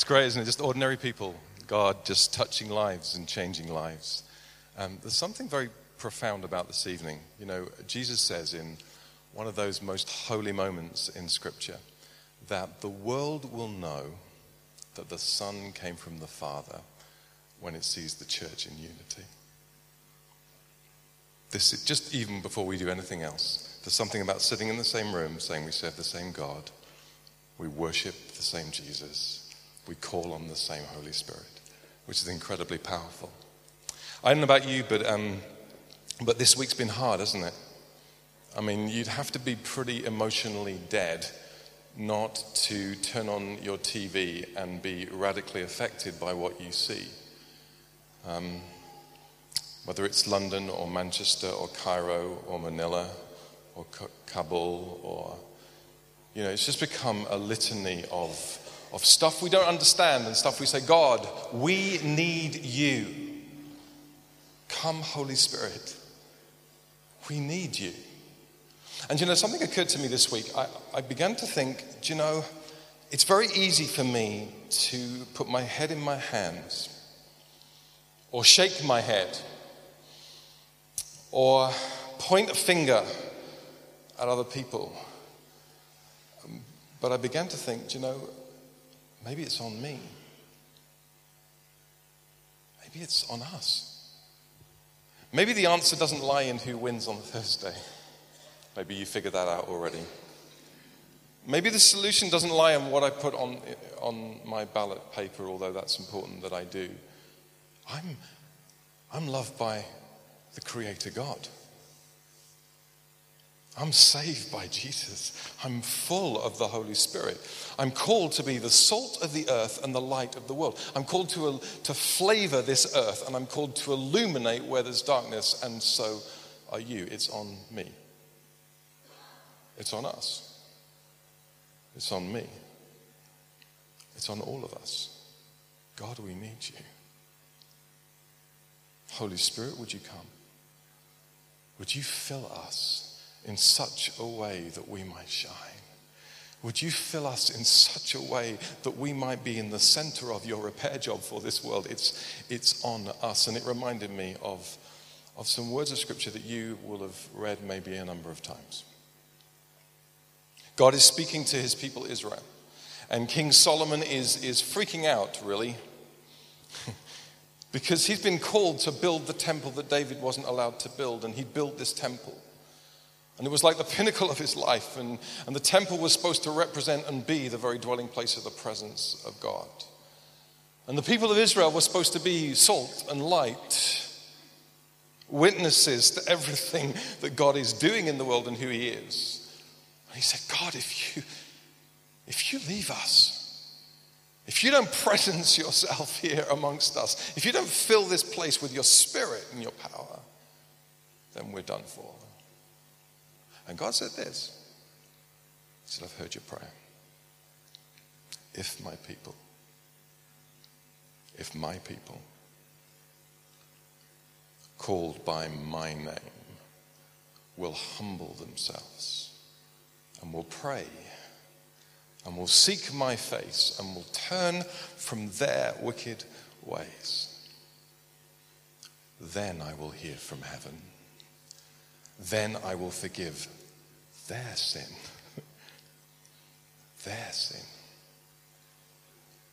It's great, isn't it? Just ordinary people, God just touching lives and changing lives. Um, there's something very profound about this evening. You know, Jesus says in one of those most holy moments in Scripture that the world will know that the Son came from the Father when it sees the church in unity. This is just even before we do anything else. There's something about sitting in the same room saying we serve the same God, we worship the same Jesus, we call on the same Holy Spirit, which is incredibly powerful. I don't know about you, but, um, but this week's been hard, hasn't it? I mean, you'd have to be pretty emotionally dead not to turn on your TV and be radically affected by what you see. Um, whether it's London or Manchester or Cairo or Manila or Kabul or, you know, it's just become a litany of, of stuff we don't understand and stuff we say, God, we need you. Come, Holy Spirit. We need you. And you know, something occurred to me this week. I, I began to think, do you know, it's very easy for me to put my head in my hands or shake my head or point a finger at other people. But I began to think, do you know, maybe it's on me. Maybe it's on us. Maybe the answer doesn't lie in who wins on Thursday. Maybe you figured that out already. Maybe the solution doesn't lie in what I put on, on my ballot paper, although that's important that I do. I'm, I'm loved by the Creator God. I'm saved by Jesus. I'm full of the Holy Spirit. I'm called to be the salt of the earth and the light of the world. I'm called to, uh, to flavor this earth and I'm called to illuminate where there's darkness, and so are you. It's on me. It's on us. It's on me. It's on all of us. God, we need you. Holy Spirit, would you come? Would you fill us in such a way that we might shine? Would you fill us in such a way that we might be in the center of your repair job for this world? It's, it's on us. And it reminded me of, of some words of scripture that you will have read maybe a number of times. God is speaking to his people Israel. And King Solomon is, is freaking out, really, because he's been called to build the temple that David wasn't allowed to build, and he built this temple. And it was like the pinnacle of his life, and, and the temple was supposed to represent and be the very dwelling place of the presence of God. And the people of Israel were supposed to be salt and light, witnesses to everything that God is doing in the world and who He is. And he said, God, if you, if you leave us, if you don't presence yourself here amongst us, if you don't fill this place with your spirit and your power, then we're done for. And God said this He said, I've heard your prayer. If my people, if my people, called by my name, will humble themselves and will pray and will seek my face and will turn from their wicked ways. Then I will hear from heaven. Then I will forgive their sin. their sin.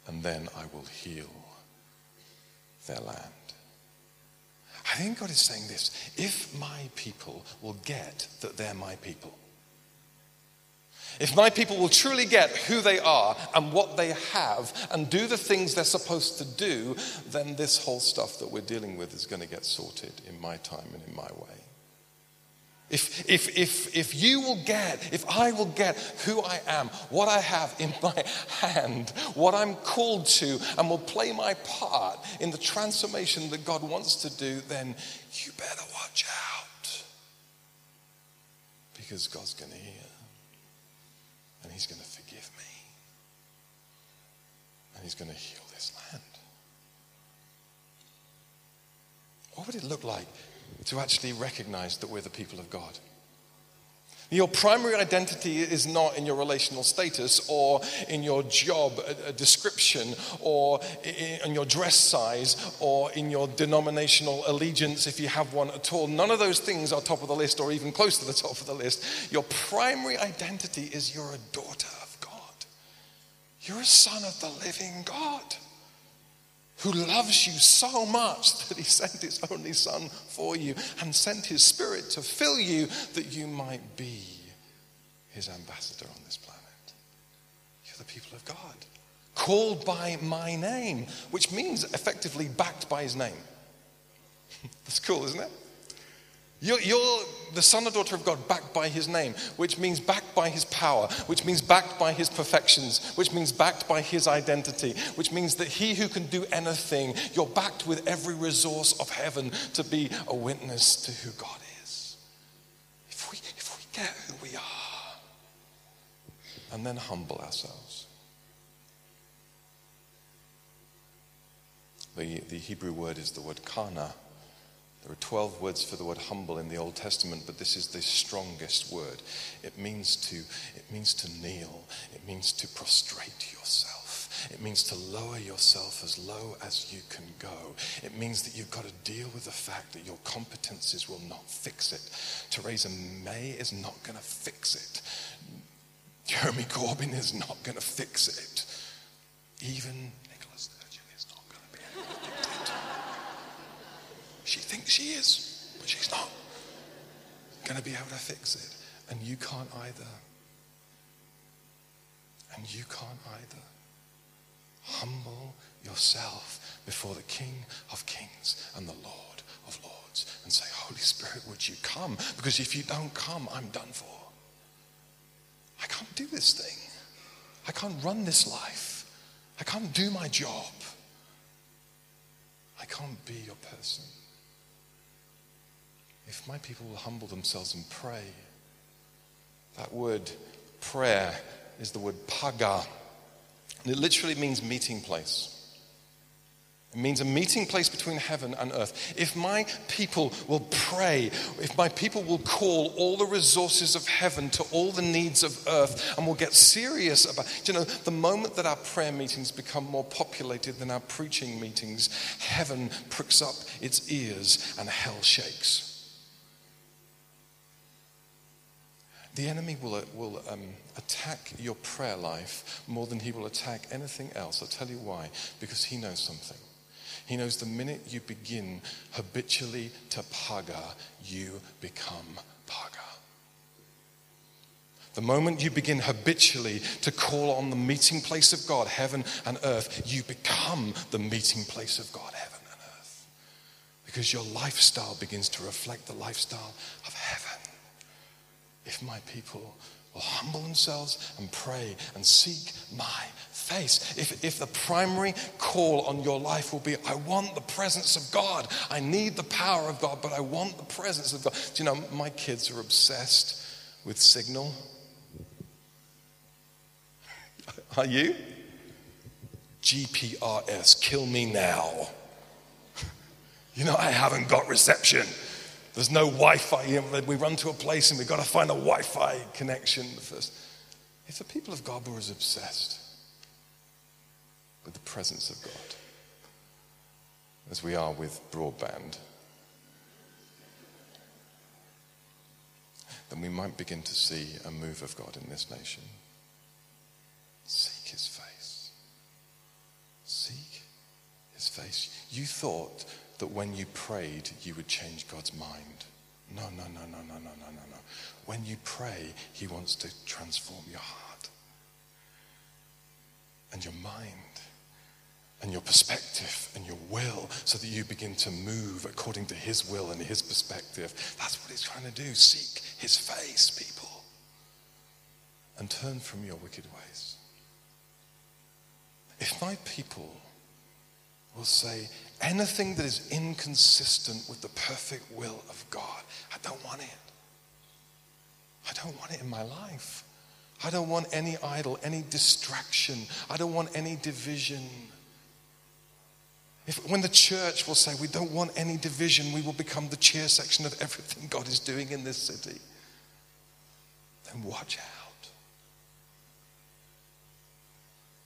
And then I will heal their land. I think God is saying this if my people will get that they're my people, if my people will truly get who they are and what they have and do the things they're supposed to do, then this whole stuff that we're dealing with is going to get sorted in my time and in my way. If, if, if, if you will get, if I will get who I am, what I have in my hand, what I'm called to, and will play my part in the transformation that God wants to do, then you better watch out. Because God's going to hear and He's going to forgive me. And He's going to heal this land. What would it look like to actually recognize that we're the people of God? Your primary identity is not in your relational status or in your job uh, uh, description or in your dress size or in your denominational allegiance if you have one at all. None of those things are top of the list or even close to the top of the list. Your primary identity is you're a daughter of God. You're a son of the living God who loves you so much that he sent his only son for you and sent his spirit to fill you that you might be his ambassador on this planet. You're the people of God, called by my name, which means effectively backed by his name. That's cool, isn't it? You're, you're, the son or daughter of God backed by his name, which means backed by his power, which means backed by his perfections, which means backed by his identity, which means that he who can do anything, you're backed with every resource of heaven to be a witness to who God is. If we, if we get who we are and then humble ourselves. The, the Hebrew word is the word kana there are 12 words for the word humble in the Old Testament, but this is the strongest word. It means to, it means to kneel, it means to prostrate yourself. It means to lower yourself as low as you can go. It means that you've got to deal with the fact that your competencies will not fix it. Theresa May is not going to fix it. Jeremy Corbyn is not going to fix it. Even She thinks she is, but she's not going to be able to fix it. And you can't either. And you can't either. Humble yourself before the King of Kings and the Lord of Lords and say, Holy Spirit, would you come? Because if you don't come, I'm done for. I can't do this thing. I can't run this life. I can't do my job. I can't be your person if my people will humble themselves and pray, that word prayer is the word paga. And it literally means meeting place. It means a meeting place between heaven and earth. If my people will pray, if my people will call all the resources of heaven to all the needs of earth and will get serious about, you know, the moment that our prayer meetings become more populated than our preaching meetings, heaven pricks up its ears and hell shakes. The enemy will, uh, will um, attack your prayer life more than he will attack anything else. I'll tell you why. Because he knows something. He knows the minute you begin habitually to paga, you become paga. The moment you begin habitually to call on the meeting place of God, heaven and earth, you become the meeting place of God, heaven and earth. Because your lifestyle begins to reflect the lifestyle of heaven if my people will humble themselves and pray and seek my face. If, if the primary call on your life will be, I want the presence of God, I need the power of God, but I want the presence of God. Do you know, my kids are obsessed with Signal. Are you? GPRS, kill me now. You know, I haven't got reception. There's no Wi Fi. We run to a place and we've got to find a Wi Fi connection first. If the people of God were as obsessed with the presence of God as we are with broadband, then we might begin to see a move of God in this nation. Seek his face. Seek his face. You thought that when you prayed, you would change God's mind. No, no, no, no, no, no, no, no, no. When you pray, He wants to transform your heart and your mind and your perspective and your will so that you begin to move according to His will and His perspective. That's what He's trying to do. Seek His face, people, and turn from your wicked ways. If my people will say, anything that is inconsistent with the perfect will of God, I don't want it. I don't want it in my life. I don't want any idol, any distraction. I don't want any division. If, when the church will say, We don't want any division, we will become the cheer section of everything God is doing in this city. then watch out.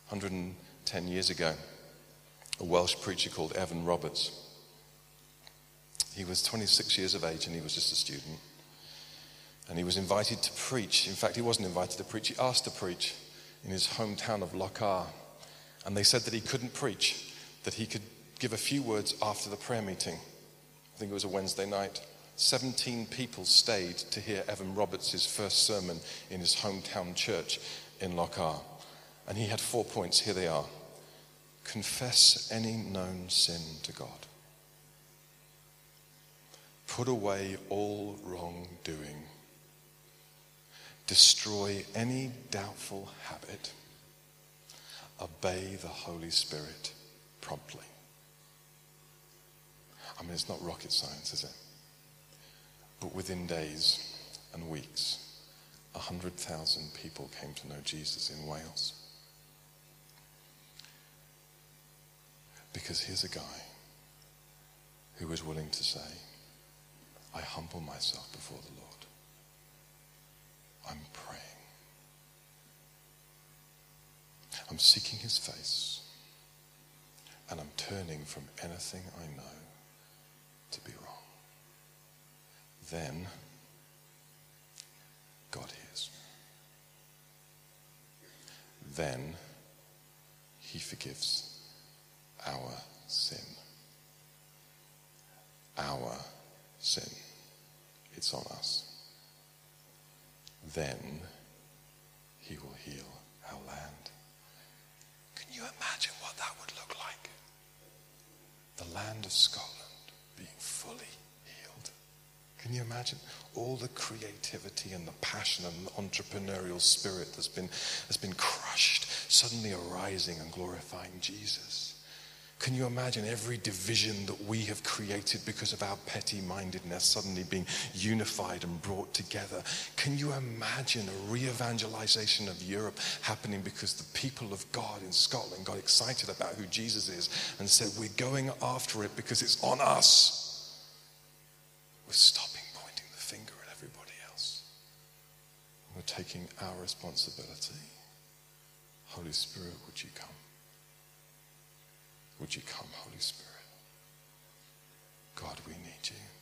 110 years ago, a Welsh preacher called Evan Roberts. He was 26 years of age and he was just a student. And he was invited to preach. In fact, he wasn't invited to preach, he asked to preach in his hometown of Loughor. And they said that he couldn't preach, that he could give a few words after the prayer meeting. I think it was a Wednesday night. 17 people stayed to hear Evan Roberts' first sermon in his hometown church in Loughor. And he had four points. Here they are confess any known sin to God, put away all wrongdoing, destroy any doubtful habit, obey the Holy Spirit promptly. I mean, it's not rocket science, is it? But within days and weeks, 100,000 people came to know Jesus in Wales. Because here's a guy who was willing to say, I humble myself before the Lord. I'm praying. I'm seeking his face. And I'm turning from anything I know to be wrong. Then God hears. Then he forgives our sin. Our sin. It's on us. Then he will heal our land. Can you imagine what that would look like? The land of Scotland being fully healed. Can you imagine all the creativity and the passion and the entrepreneurial spirit that's been, that's been crushed, suddenly arising and glorifying Jesus? Can you imagine every division that we have created because of our petty mindedness suddenly being unified and brought together? Can you imagine a re evangelization of Europe happening because the people of God in Scotland got excited about who Jesus is and said, We're going after it because it's on us? We're stopping pointing the finger at everybody else. We're taking our responsibility. Holy Spirit, would you come? Would you come, Holy Spirit? God, we need you.